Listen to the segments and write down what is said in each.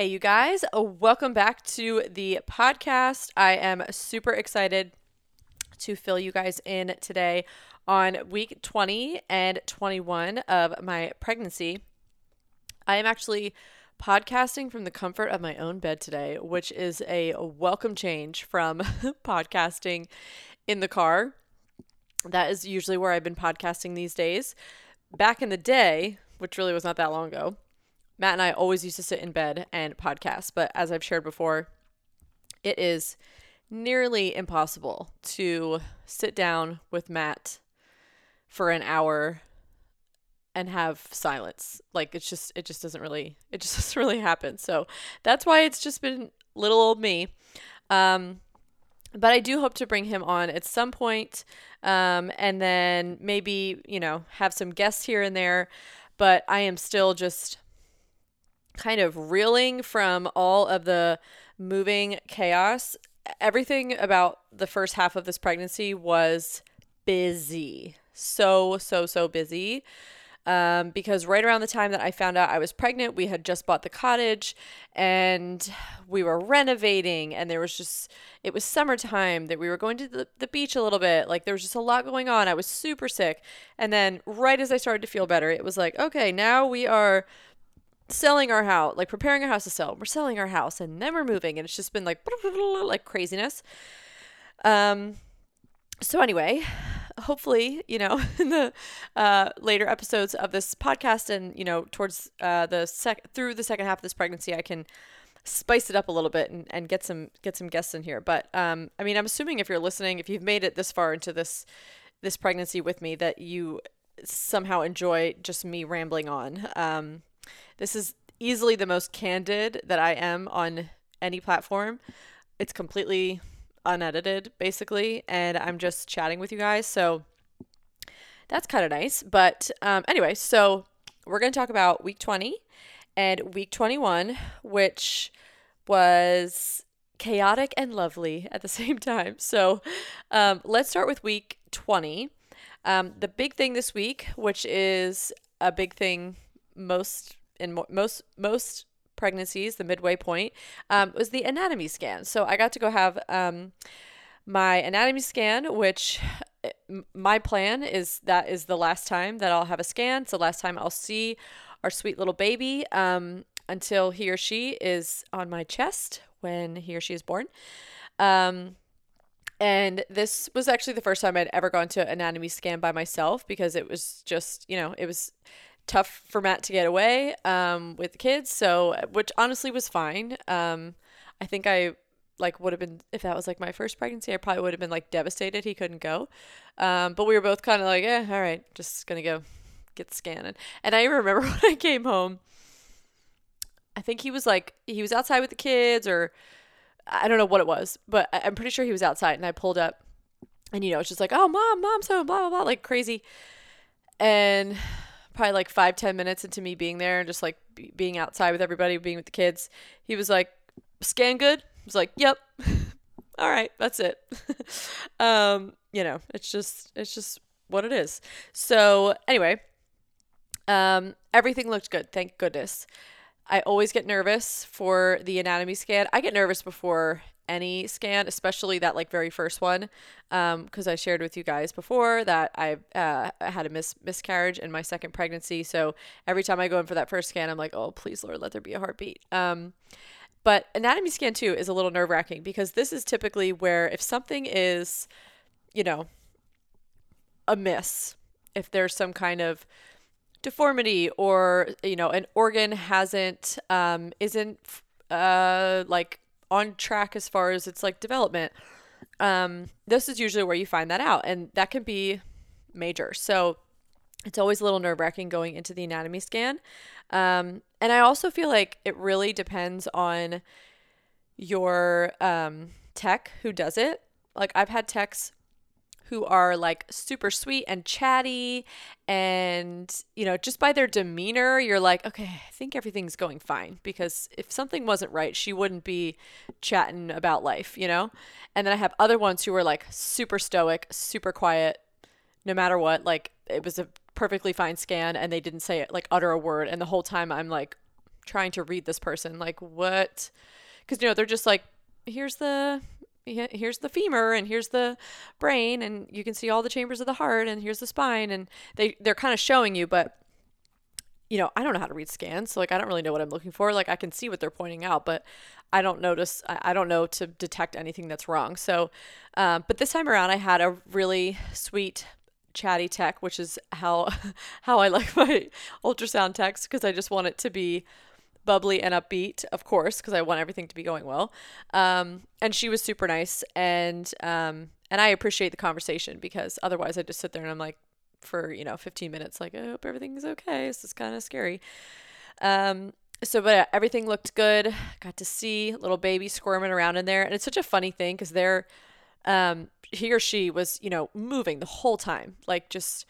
Hey, you guys, uh, welcome back to the podcast. I am super excited to fill you guys in today on week 20 and 21 of my pregnancy. I am actually podcasting from the comfort of my own bed today, which is a welcome change from podcasting in the car. That is usually where I've been podcasting these days. Back in the day, which really was not that long ago, Matt and I always used to sit in bed and podcast. But as I've shared before, it is nearly impossible to sit down with Matt for an hour and have silence. Like it's just it just doesn't really it just doesn't really happen. So that's why it's just been little old me. Um but I do hope to bring him on at some point, um, and then maybe you know have some guests here and there. But I am still just kind of reeling from all of the moving chaos. Everything about the first half of this pregnancy was busy. So, so, so busy. Um, because right around the time that I found out I was pregnant, we had just bought the cottage and we were renovating, and there was just, it was summertime that we were going to the, the beach a little bit. Like there was just a lot going on. I was super sick. And then right as I started to feel better, it was like, okay, now we are selling our house, like preparing our house to sell. We're selling our house and then we're moving and it's just been like like craziness. Um so anyway, hopefully, you know, in the uh, later episodes of this podcast and, you know, towards uh, the sec through the second half of this pregnancy, I can spice it up a little bit and, and get some get some guests in here. But um, I mean, I'm assuming if you're listening, if you've made it this far into this this pregnancy with me, that you somehow enjoy just me rambling on. Um, this is easily the most candid that I am on any platform. It's completely unedited, basically, and I'm just chatting with you guys. So that's kind of nice. But um, anyway, so we're going to talk about week 20 and week 21, which was chaotic and lovely at the same time. So um, let's start with week 20. Um, the big thing this week, which is a big thing most in mo- most most pregnancies, the midway point, um, was the anatomy scan. So I got to go have um, my anatomy scan, which eh, my plan is that is the last time that I'll have a scan. It's the last time I'll see our sweet little baby um, until he or she is on my chest when he or she is born. Um, and this was actually the first time I'd ever gone to anatomy scan by myself because it was just, you know, it was tough for Matt to get away um, with the kids. So, which honestly was fine. Um, I think I like would have been if that was like my first pregnancy, I probably would have been like devastated he couldn't go. Um, but we were both kind of like, yeah, all right, just gonna go get scanned. And I remember when I came home, I think he was like he was outside with the kids or I don't know what it was, but I'm pretty sure he was outside. And I pulled up, and you know, it's just like, oh, mom, mom's home, blah blah blah, like crazy. And probably like five ten minutes into me being there and just like be- being outside with everybody, being with the kids, he was like, "Scan good." I was like, "Yep." All right, that's it. um, you know, it's just it's just what it is. So anyway, um, everything looked good. Thank goodness. I always get nervous for the anatomy scan. I get nervous before any scan, especially that like very first one, because um, I shared with you guys before that I uh, had a mis- miscarriage in my second pregnancy. So every time I go in for that first scan, I'm like, oh please Lord, let there be a heartbeat. Um, but anatomy scan too is a little nerve wracking because this is typically where if something is, you know, amiss, if there's some kind of deformity or you know an organ hasn't um, isn't uh, like on track as far as its like development. Um, this is usually where you find that out, and that can be major. So it's always a little nerve wracking going into the anatomy scan. Um, and I also feel like it really depends on your um, tech who does it. Like I've had techs who are like super sweet and chatty and you know just by their demeanor you're like okay i think everything's going fine because if something wasn't right she wouldn't be chatting about life you know and then i have other ones who are like super stoic super quiet no matter what like it was a perfectly fine scan and they didn't say it like utter a word and the whole time i'm like trying to read this person. Like what? Because you know they're just like, here's the here's the femur and here's the brain and you can see all the chambers of the heart and here's the spine and they they're kind of showing you but you know i don't know how to read scans so like i don't really know what i'm looking for like i can see what they're pointing out but i don't notice i, don't know to detect anything that's wrong. So um, but this time around i had a really sweet chatty tech which is how how i like my ultrasound techs because i just want it to be bubbly and upbeat, of course, because I want everything to be going well. Um, and she was super nice, and um, and I appreciate the conversation because otherwise I just sit there and I'm like, for you know 15 minutes, like I hope everything's okay. This is kind of scary. Um, so but everything looked good. Got to see little baby squirming around in there, and it's such a funny thing because they're um, he or she was, you know, moving the whole time, like just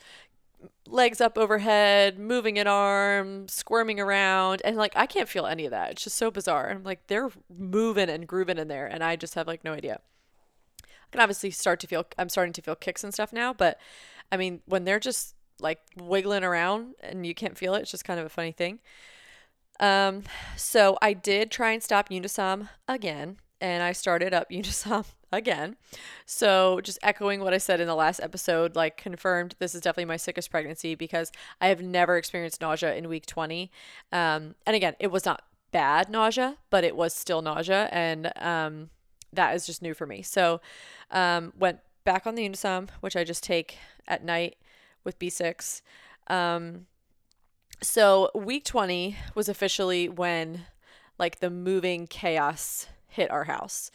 legs up overhead, moving an arm, squirming around, and like I can't feel any of that. It's just so bizarre. I'm like they're moving and grooving in there, and I just have like no idea. I can obviously start to feel I'm starting to feel kicks and stuff now, but I mean when they're just like wiggling around and you can't feel it, it's just kind of a funny thing. Um, so I did try and stop Unisom again, and I started up Unisom again. So, just echoing what I said in the last episode, like confirmed this is definitely my sickest pregnancy because I have never experienced nausea in week 20. Um, and again, it was not bad nausea, but it was still nausea. And um, that is just new for me. So, um, went back on the Unisom, which I just take at night with B6. Um, so, week 20 was officially when like the moving chaos hit our house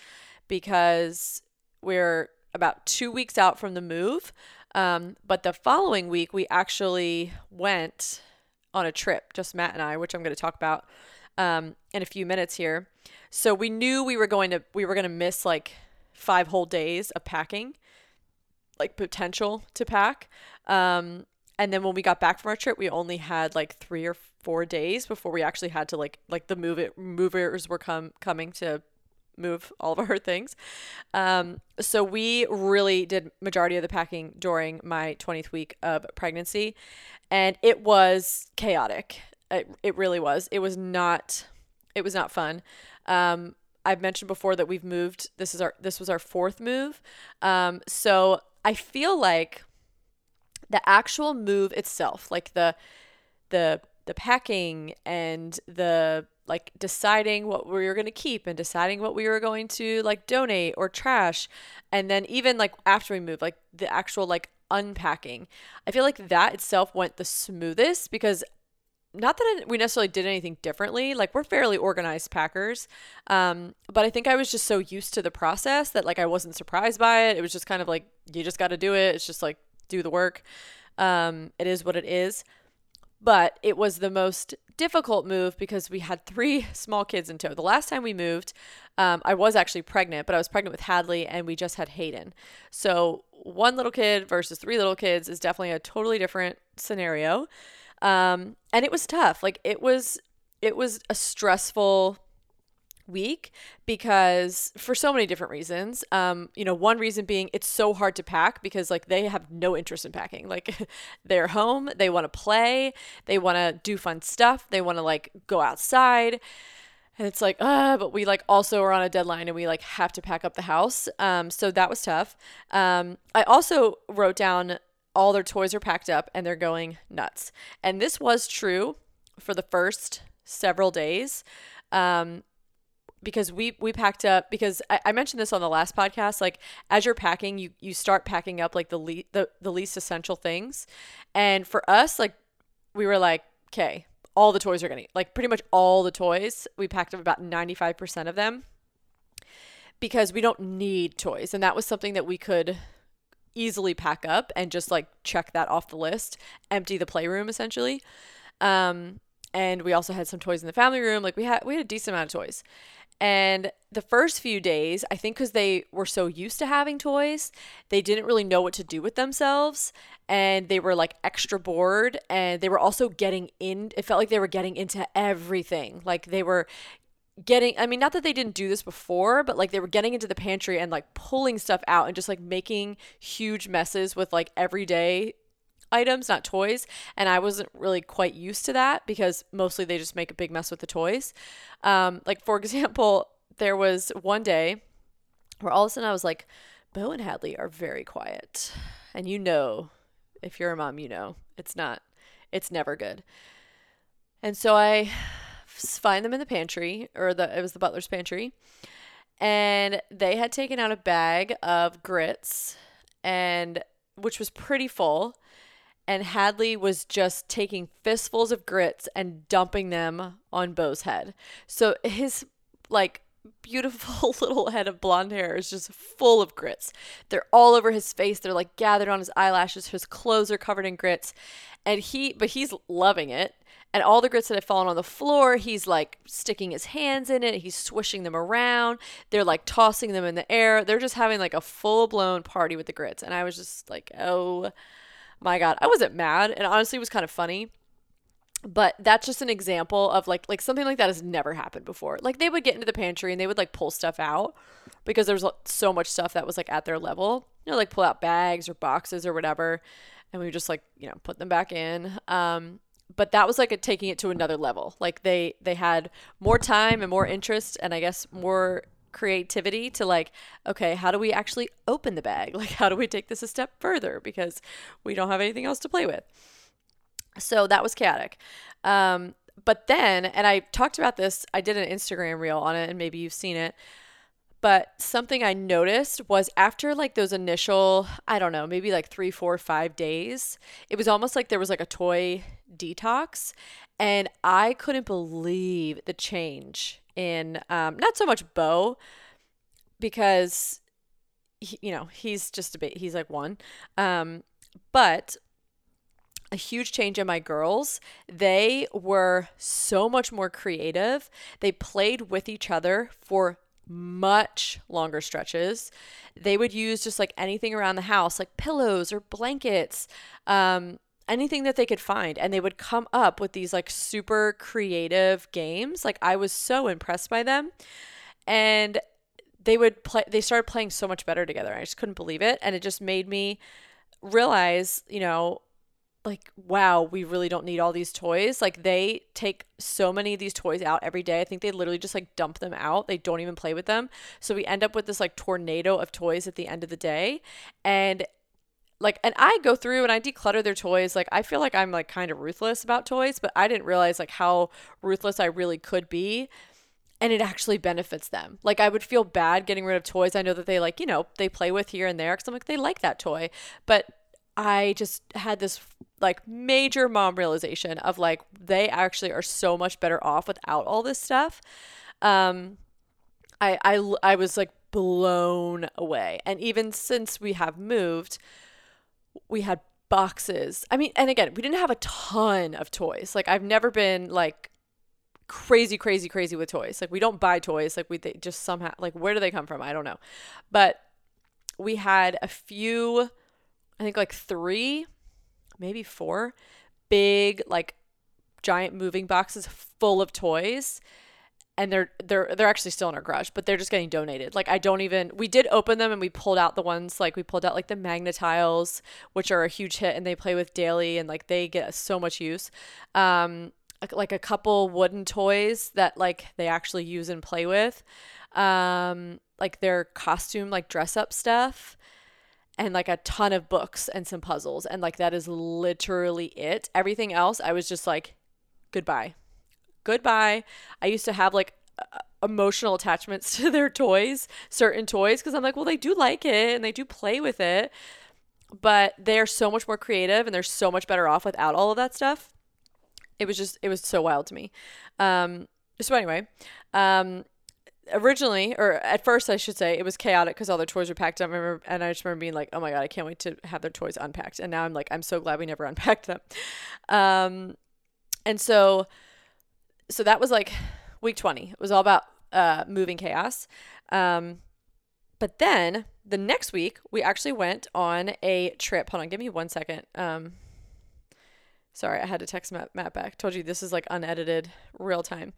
because we're about two weeks out from the move. Um, but the following week, we actually went on a trip, just Matt and I, which I'm going to talk about um, in a few minutes here. So we knew we were going to we were going to miss like five whole days of packing, like potential to pack. Um, and then when we got back from our trip, we only had like three or four days before we actually had to like like the move it movers were come coming to move all of our things. Um, so we really did majority of the packing during my 20th week of pregnancy, and it was chaotic. It, it really was. It was not. It was not fun. Um, I've mentioned before that we've moved. This is our. This was our fourth move. Um, so I feel like the actual move itself, like the the the packing and the like deciding what we were going to keep and deciding what we were going to like donate or trash. And then even like after we moved like the actual like unpacking i feel like that itself went the smoothest because not that we necessarily did anything differently like we're fairly organized packers. Um, but i think i was just so used to the process that like i wasn't surprised by it. It was just kind of like you just got to do it. It's just like do the work. Um, it is what it is but it was the most difficult move because we had three small kids in tow. The last time we moved, um, I was actually pregnant, but I was pregnant with Hadley and we just had Hayden. So one little kid versus three little kids is definitely a totally different scenario. Um, and it was tough. Like it was, it was a stressful week because for so many different reasons. Um, you know, one reason being it's so hard to pack because like they have no interest in packing. Like they're home, they want to play, they want to do fun stuff, they want to like go outside. And it's like, uh, but we like also are on a deadline and we like have to pack up the house. Um, so that was tough. Um, I also wrote down all their toys are packed up and they're going nuts. And this was true for the first several days. Um, because we we packed up because I, I, mentioned this on the last podcast like as you're packing you you start packing up like the le- the, the least essential things. And for us like we were like okay all the toys are gonna like pretty much all the toys we packed up about 95% of them because we don't need toys. And that was something that we could easily pack up and just like check that off the list empty the playroom essentially. Um and we also had some toys in the family room. Like we had we had a decent amount of toys and the first few days, I think because they were so used to having toys, they didn't really know what to do with themselves. And they were like extra bored. And they were also getting in, it felt like they were getting into everything. Like they were getting, I mean, not that they didn't do this before, but like they were getting into the pantry and like pulling stuff out and just like making huge messes with like everyday items, not toys. And I wasn't really quite used to that because mostly they just make a big mess with the toys. Um, like, for example, there was one day where all of a sudden I was like, Bo and Hadley are very quiet. And you know, if you're a mom, you know, it's not, it's never good. And so I find them in the pantry, or the it was the butler's pantry, and they had taken out a bag of grits, and which was pretty full. And Hadley was just taking fistfuls of grits and dumping them on Bo's head. So his like beautiful little head of blonde hair is just full of grits. They're all over his face. They're like gathered on his eyelashes. His clothes are covered in grits. And he, but he's loving it. And all the grits that have fallen on the floor, he's like sticking his hands in it. He's swishing them around. They're like tossing them in the air. They're just having like a full blown party with the grits. And I was just like, oh my God. I wasn't mad. And honestly, it was kind of funny but that's just an example of like like something like that has never happened before like they would get into the pantry and they would like pull stuff out because there was so much stuff that was like at their level you know like pull out bags or boxes or whatever and we just like you know put them back in um but that was like a, taking it to another level like they they had more time and more interest and i guess more creativity to like okay how do we actually open the bag like how do we take this a step further because we don't have anything else to play with so that was chaotic. Um, but then, and I talked about this, I did an Instagram reel on it, and maybe you've seen it. But something I noticed was after like those initial, I don't know, maybe like three, four, five days, it was almost like there was like a toy detox. And I couldn't believe the change in um, not so much Bo, because, he, you know, he's just a bit, he's like one. Um, but a huge change in my girls. They were so much more creative. They played with each other for much longer stretches. They would use just like anything around the house, like pillows or blankets, um, anything that they could find. And they would come up with these like super creative games. Like I was so impressed by them. And they would play, they started playing so much better together. I just couldn't believe it. And it just made me realize, you know, like wow we really don't need all these toys like they take so many of these toys out every day i think they literally just like dump them out they don't even play with them so we end up with this like tornado of toys at the end of the day and like and i go through and i declutter their toys like i feel like i'm like kind of ruthless about toys but i didn't realize like how ruthless i really could be and it actually benefits them. Like I would feel bad getting rid of toys I know that they like, you know, they play with here and there cuz I'm like they like that toy. But I just had this like major mom realization of like they actually are so much better off without all this stuff. Um, I I I was like blown away, and even since we have moved, we had boxes. I mean, and again, we didn't have a ton of toys. Like I've never been like crazy crazy crazy with toys. Like we don't buy toys. Like we they just somehow like where do they come from? I don't know. But we had a few I think like three, maybe four big like giant moving boxes full of toys and they're they're they're actually still in our garage, but they're just getting donated. Like I don't even we did open them and we pulled out the ones like we pulled out like the Magna-Tiles, which are a huge hit and they play with daily and like they get so much use. Um like a couple wooden toys that like they actually use and play with. Um like their costume like dress up stuff and like a ton of books and some puzzles and like that is literally it everything else i was just like goodbye goodbye i used to have like emotional attachments to their toys certain toys because i'm like well they do like it and they do play with it but they're so much more creative and they're so much better off without all of that stuff it was just it was so wild to me um so anyway um originally, or at first, I should say, it was chaotic because all their toys were packed up. I remember, and I just remember being like, "Oh my god, I can't wait to have their toys unpacked." And now I'm like, I'm so glad we never unpacked them. Um, and so, so that was like week 20. It was all about uh, moving chaos. Um, but then the next week, we actually went on a trip. Hold on, give me one second. Um, Sorry, I had to text Matt, Matt back. Told you this is like unedited, real time.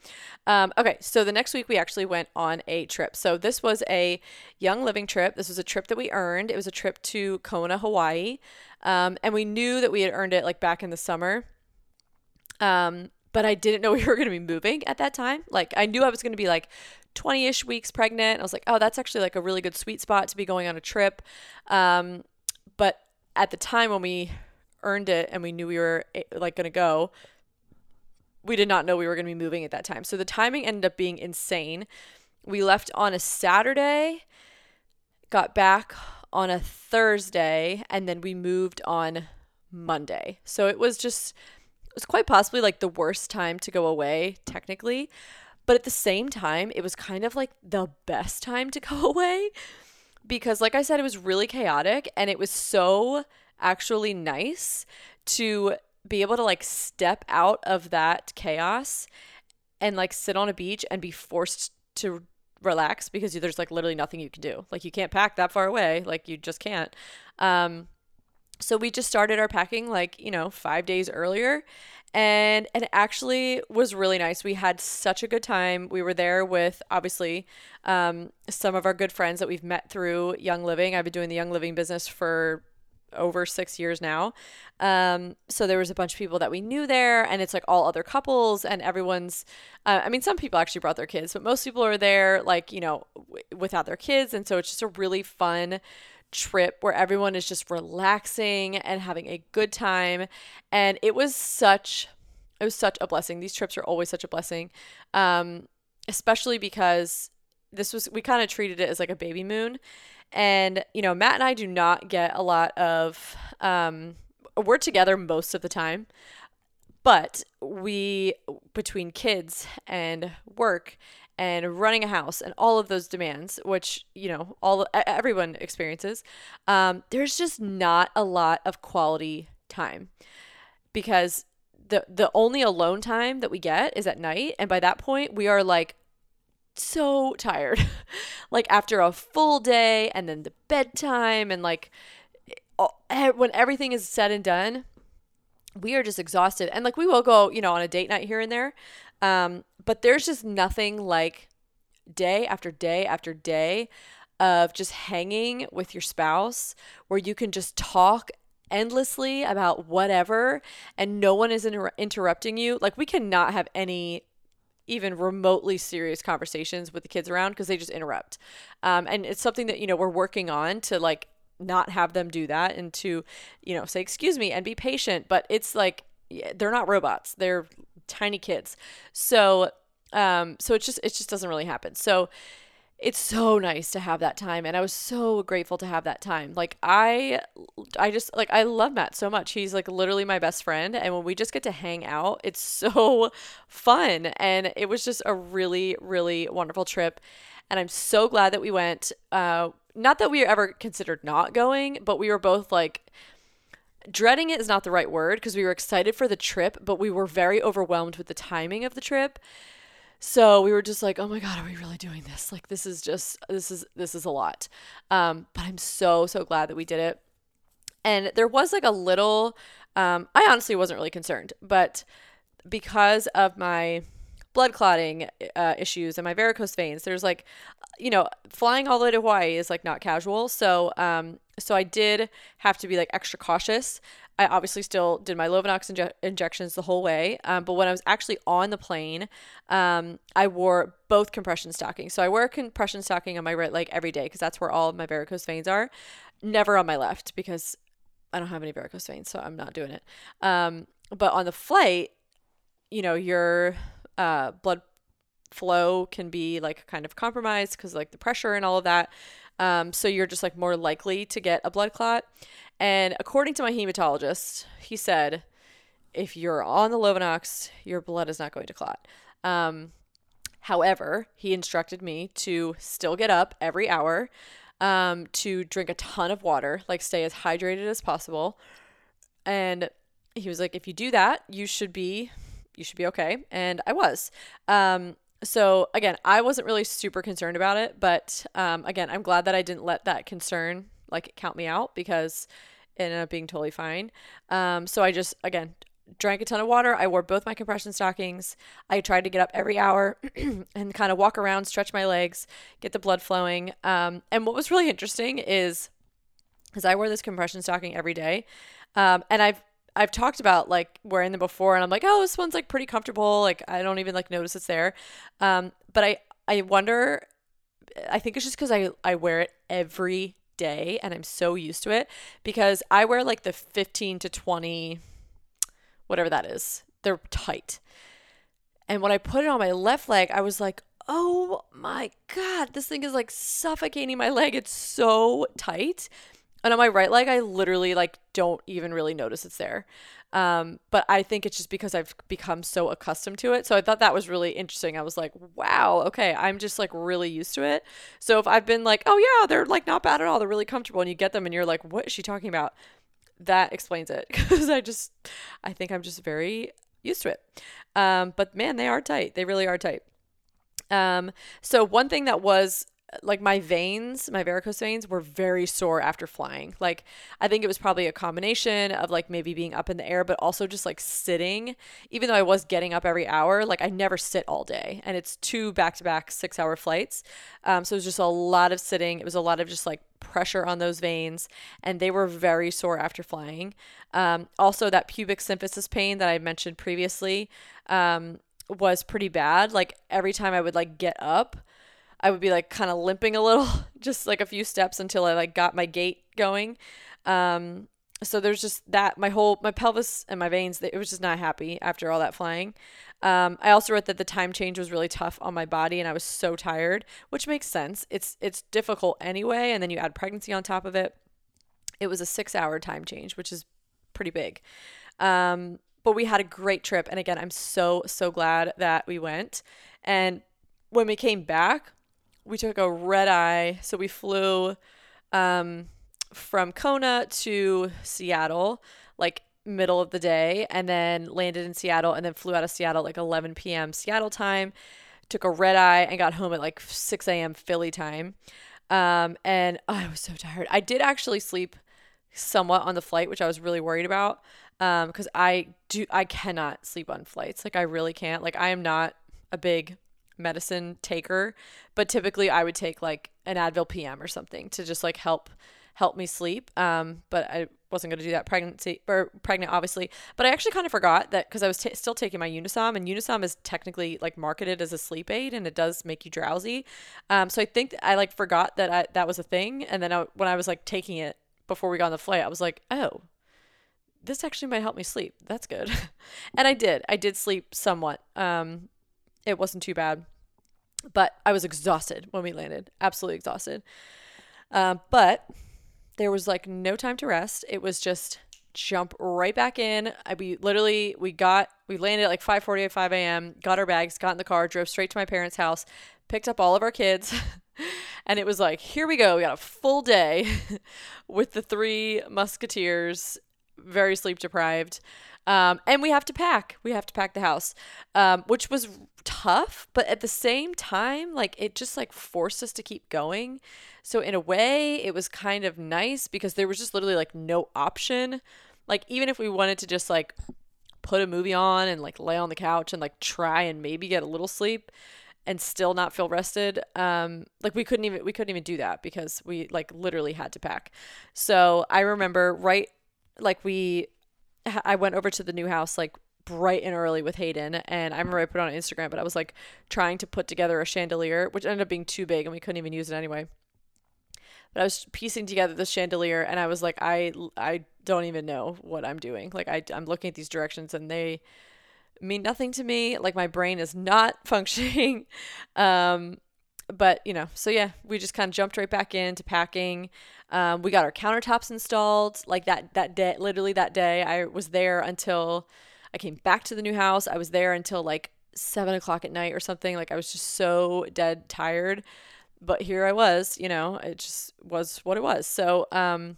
Um, okay, so the next week we actually went on a trip. So this was a young living trip. This was a trip that we earned. It was a trip to Kona, Hawaii, um, and we knew that we had earned it like back in the summer. Um, but I didn't know we were going to be moving at that time. Like I knew I was going to be like 20-ish weeks pregnant. I was like, oh, that's actually like a really good sweet spot to be going on a trip. Um, but at the time when we earned it and we knew we were eh, like going to go, we did not know we were going to be moving at that time. So the timing ended up being insane. We left on a Saturday, got back on a Thursday, and then we moved on Monday. So it was just was quite possibly like the worst time to go away technically, but at the same time, it was kind of like the best time to go away because like I said it was really chaotic and it was so actually nice to be able to like step out of that chaos and like sit on a beach and be forced to relax because there's like literally nothing you can do. Like you can't pack that far away, like you just can't. Um so we just started our packing like, you know, 5 days earlier and it actually was really nice. We had such a good time. We were there with obviously um, some of our good friends that we've met through Young Living. I've been doing the Young Living business for over six years now. Um, so there was a bunch of people that we knew there, and it's like all other couples, and everyone's. Uh, I mean, some people actually brought their kids, but most people are there, like you know, w- without their kids, and so it's just a really fun trip where everyone is just relaxing and having a good time, and it was such. It was such a blessing. These trips are always such a blessing, um, especially because this was we kind of treated it as like a baby moon and, you know, Matt and I do not get a lot of, um, we're together most of the time, but we, between kids and work and running a house and all of those demands, which, you know, all everyone experiences, um, there's just not a lot of quality time because the the only alone time that we get is at night and by that point we are like so tired. like after a full day and then the bedtime and like when everything is said and done, we are just exhausted. And like we will go, you know, on a date night here and there. Um, but there's just nothing like day after day after day of just hanging with your spouse where you can just talk endlessly about whatever and no one is inter- interrupting you. Like we cannot have any even remotely serious conversations with the kids around because they just interrupt. Um, and it's something that, you know, we're working on to like not have them do that and to, you know, say, excuse me and be patient. But it's like, they're not robots. They're tiny kids. So, um, so it just, it just doesn't really happen. So, it's so nice to have that time and i was so grateful to have that time like i i just like i love matt so much he's like literally my best friend and when we just get to hang out it's so fun and it was just a really really wonderful trip and i'm so glad that we went uh not that we ever considered not going but we were both like dreading it is not the right word because we were excited for the trip but we were very overwhelmed with the timing of the trip so we were just like, oh my God, are we really doing this? Like, this is just, this is, this is a lot. Um, but I'm so, so glad that we did it. And there was like a little, um, I honestly wasn't really concerned, but because of my blood clotting uh, issues and my varicose veins, there's like, you know, flying all the way to Hawaii is like not casual. So, um, so I did have to be like extra cautious. I obviously still did my Lovenox inje- injections the whole way. Um, but when I was actually on the plane, um, I wore both compression stockings. So I wear a compression stocking on my right leg every day because that's where all of my varicose veins are. Never on my left because I don't have any varicose veins, so I'm not doing it. Um, but on the flight, you know, your uh, blood flow can be like kind of compromised because like the pressure and all of that. Um, so you're just like more likely to get a blood clot. And according to my hematologist, he said, if you're on the Lovenox, your blood is not going to clot. Um, however, he instructed me to still get up every hour, um, to drink a ton of water, like stay as hydrated as possible. And he was like, if you do that, you should be, you should be okay. And I was. Um, so again, I wasn't really super concerned about it, but um, again, I'm glad that I didn't let that concern like count me out because it ended up being totally fine. Um, so I just again drank a ton of water. I wore both my compression stockings. I tried to get up every hour and kind of walk around, stretch my legs, get the blood flowing. Um, and what was really interesting is because I wear this compression stocking every day, um, and I've I've talked about like wearing them before, and I'm like, oh, this one's like pretty comfortable. Like I don't even like notice it's there. Um, but I I wonder. I think it's just because I I wear it every day and I'm so used to it because I wear like the 15 to 20 whatever that is. They're tight. And when I put it on my left leg, I was like, "Oh my god, this thing is like suffocating my leg. It's so tight." And on my right leg, I literally like don't even really notice it's there. Um, but I think it's just because I've become so accustomed to it. So I thought that was really interesting. I was like, wow, okay, I'm just like really used to it. So if I've been like, oh yeah, they're like not bad at all, they're really comfortable, and you get them and you're like, what is she talking about? That explains it because I just, I think I'm just very used to it. Um, but man, they are tight. They really are tight. Um, so one thing that was like my veins, my varicose veins were very sore after flying. Like I think it was probably a combination of like maybe being up in the air but also just like sitting. Even though I was getting up every hour, like I never sit all day. And it's two back-to-back 6-hour flights. Um, so it was just a lot of sitting. It was a lot of just like pressure on those veins and they were very sore after flying. Um, also that pubic symphysis pain that I mentioned previously um, was pretty bad. Like every time I would like get up, I would be like kind of limping a little, just like a few steps until I like got my gait going. Um, so there's just that my whole my pelvis and my veins it was just not happy after all that flying. Um, i also wrote that the time change was really tough on my body and i was so tired which makes sense. It's it's difficult anyway and then you add pregnancy on top of it. It was a six hour time change which is pretty big. Um, but we had a great trip and again i'm so so glad that we went. And when we came back we took a red eye. So we flew um, from Kona to Seattle, like middle of the day, and then landed in Seattle, and then flew out of Seattle like 11 p.m. Seattle time. Took a red eye and got home at like 6 a.m. Philly time. Um, and oh, I was so tired. I did actually sleep somewhat on the flight, which I was really worried about. Um, because I do, I cannot sleep on flights. Like I really can't. Like I am not a big medicine taker, but typically I would take like an Advil PM or something to just like help help me sleep. Um, but I wasn't going to do that pregnancy or pregnant, obviously. But I actually kind of forgot that because I was t- still taking my Unisom, and Unisom is technically like marketed as a sleep aid, and it does make you drowsy. Um, so I think I like forgot that I, that was a thing, and then I, when I was like taking it before we got on the flight, I was like, oh. This actually might help me sleep. That's good. and I did. I did sleep somewhat. Um, it wasn't too bad. But I was exhausted when we landed, absolutely exhausted. Uh, but there was like no time to rest. It was just jump right back in. I, we literally we got we landed at like 5:40 at 5 a.m. Got our bags, got in the car, drove straight to my parents' house, picked up all of our kids, and it was like here we go. We got a full day with the three musketeers, very sleep deprived. Um, and we have to pack. We have to pack the house, um, which was tough, but at the same time, like it just like forced us to keep going. So in a way, it was kind of nice because there was just literally like no option. Like even if we wanted to just like put a movie on and like lay on the couch and like try and maybe get a little sleep and still not feel rested um like we couldn't even we couldn't even do that because we like literally had to pack so i remember right like we I went over to the new house like bright and early with Hayden, and I remember I put on Instagram, but I was like trying to put together a chandelier, which ended up being too big, and we couldn't even use it anyway. But I was piecing together the chandelier, and I was like, I I don't even know what I'm doing. Like I I'm looking at these directions, and they mean nothing to me. Like my brain is not functioning. um, but you know, so yeah, we just kind of jumped right back into packing. Um, we got our countertops installed like that that day. Literally that day, I was there until I came back to the new house. I was there until like seven o'clock at night or something. Like I was just so dead tired. But here I was, you know, it just was what it was. So, um,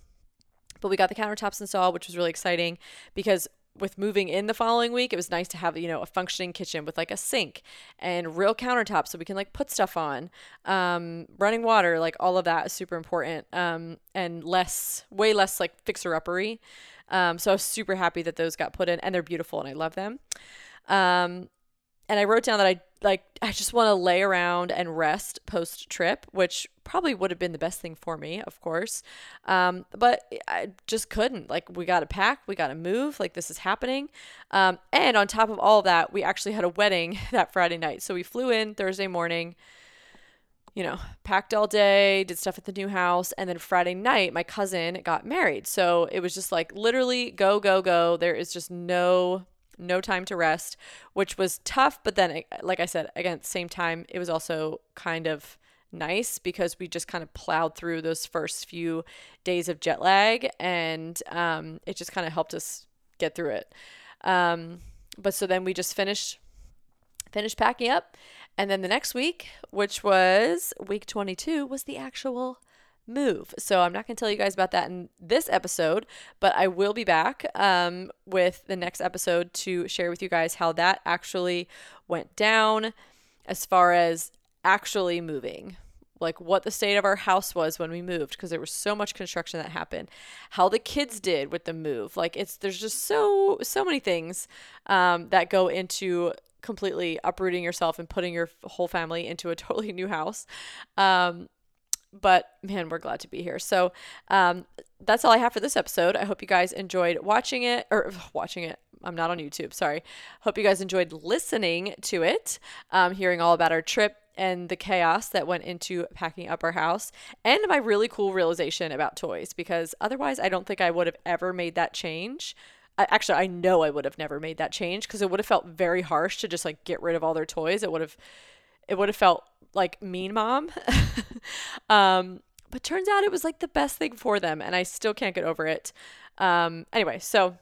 but we got the countertops installed, which was really exciting because with moving in the following week, it was nice to have, you know, a functioning kitchen with like a sink and real countertops so we can like put stuff on. Um, running water, like all of that is super important. Um, and less, way less like fixer uppery. Um, so I was super happy that those got put in, and they're beautiful, and I love them. Um, and I wrote down that I like I just want to lay around and rest post trip, which probably would have been the best thing for me, of course. Um, but I just couldn't. Like we got to pack, we got to move. Like this is happening. Um, and on top of all that, we actually had a wedding that Friday night. So we flew in Thursday morning. You know, packed all day, did stuff at the new house, and then Friday night, my cousin got married. So it was just like literally go, go, go. There is just no no time to rest, which was tough. But then, like I said, again, at the same time, it was also kind of nice because we just kind of plowed through those first few days of jet lag and um, it just kind of helped us get through it. Um, but so then we just finished finished packing up and then the next week, which was week 22, was the actual move. So I'm not going to tell you guys about that in this episode, but I will be back um, with the next episode to share with you guys how that actually went down as far as actually moving. Like what the state of our house was when we moved, because there was so much construction that happened. How the kids did with the move, like it's there's just so so many things um, that go into completely uprooting yourself and putting your whole family into a totally new house. Um, but man, we're glad to be here. So um, that's all I have for this episode. I hope you guys enjoyed watching it or watching it. I'm not on YouTube. Sorry. Hope you guys enjoyed listening to it, um, hearing all about our trip and the chaos that went into packing up our house and my really cool realization about toys because otherwise I don't think I would have ever made that change. I, actually, I know I would have never made that change because it would have felt very harsh to just like get rid of all their toys. It would have it would have felt like mean mom. um, but turns out it was like the best thing for them, and I still can't get over it. Um, anyway, so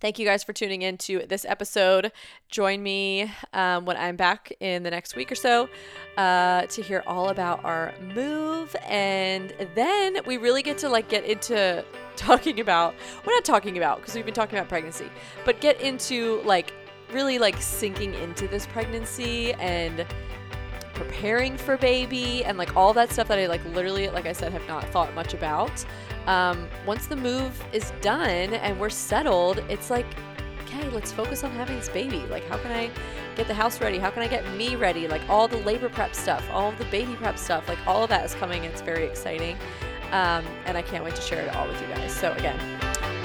thank you guys for tuning in to this episode. Join me um, when I'm back in the next week or so uh, to hear all about our move, and then we really get to like get into talking about. We're not talking about because we've been talking about pregnancy, but get into like really like sinking into this pregnancy and preparing for baby and like all that stuff that I like literally, like I said, have not thought much about. Um, once the move is done and we're settled, it's like, okay, let's focus on having this baby. Like, how can I get the house ready? How can I get me ready? Like, all the labor prep stuff, all the baby prep stuff, like, all of that is coming. It's very exciting. Um, and I can't wait to share it all with you guys. So, again,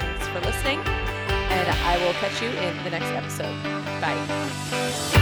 thanks for listening. And I will catch you in the next episode. Bye.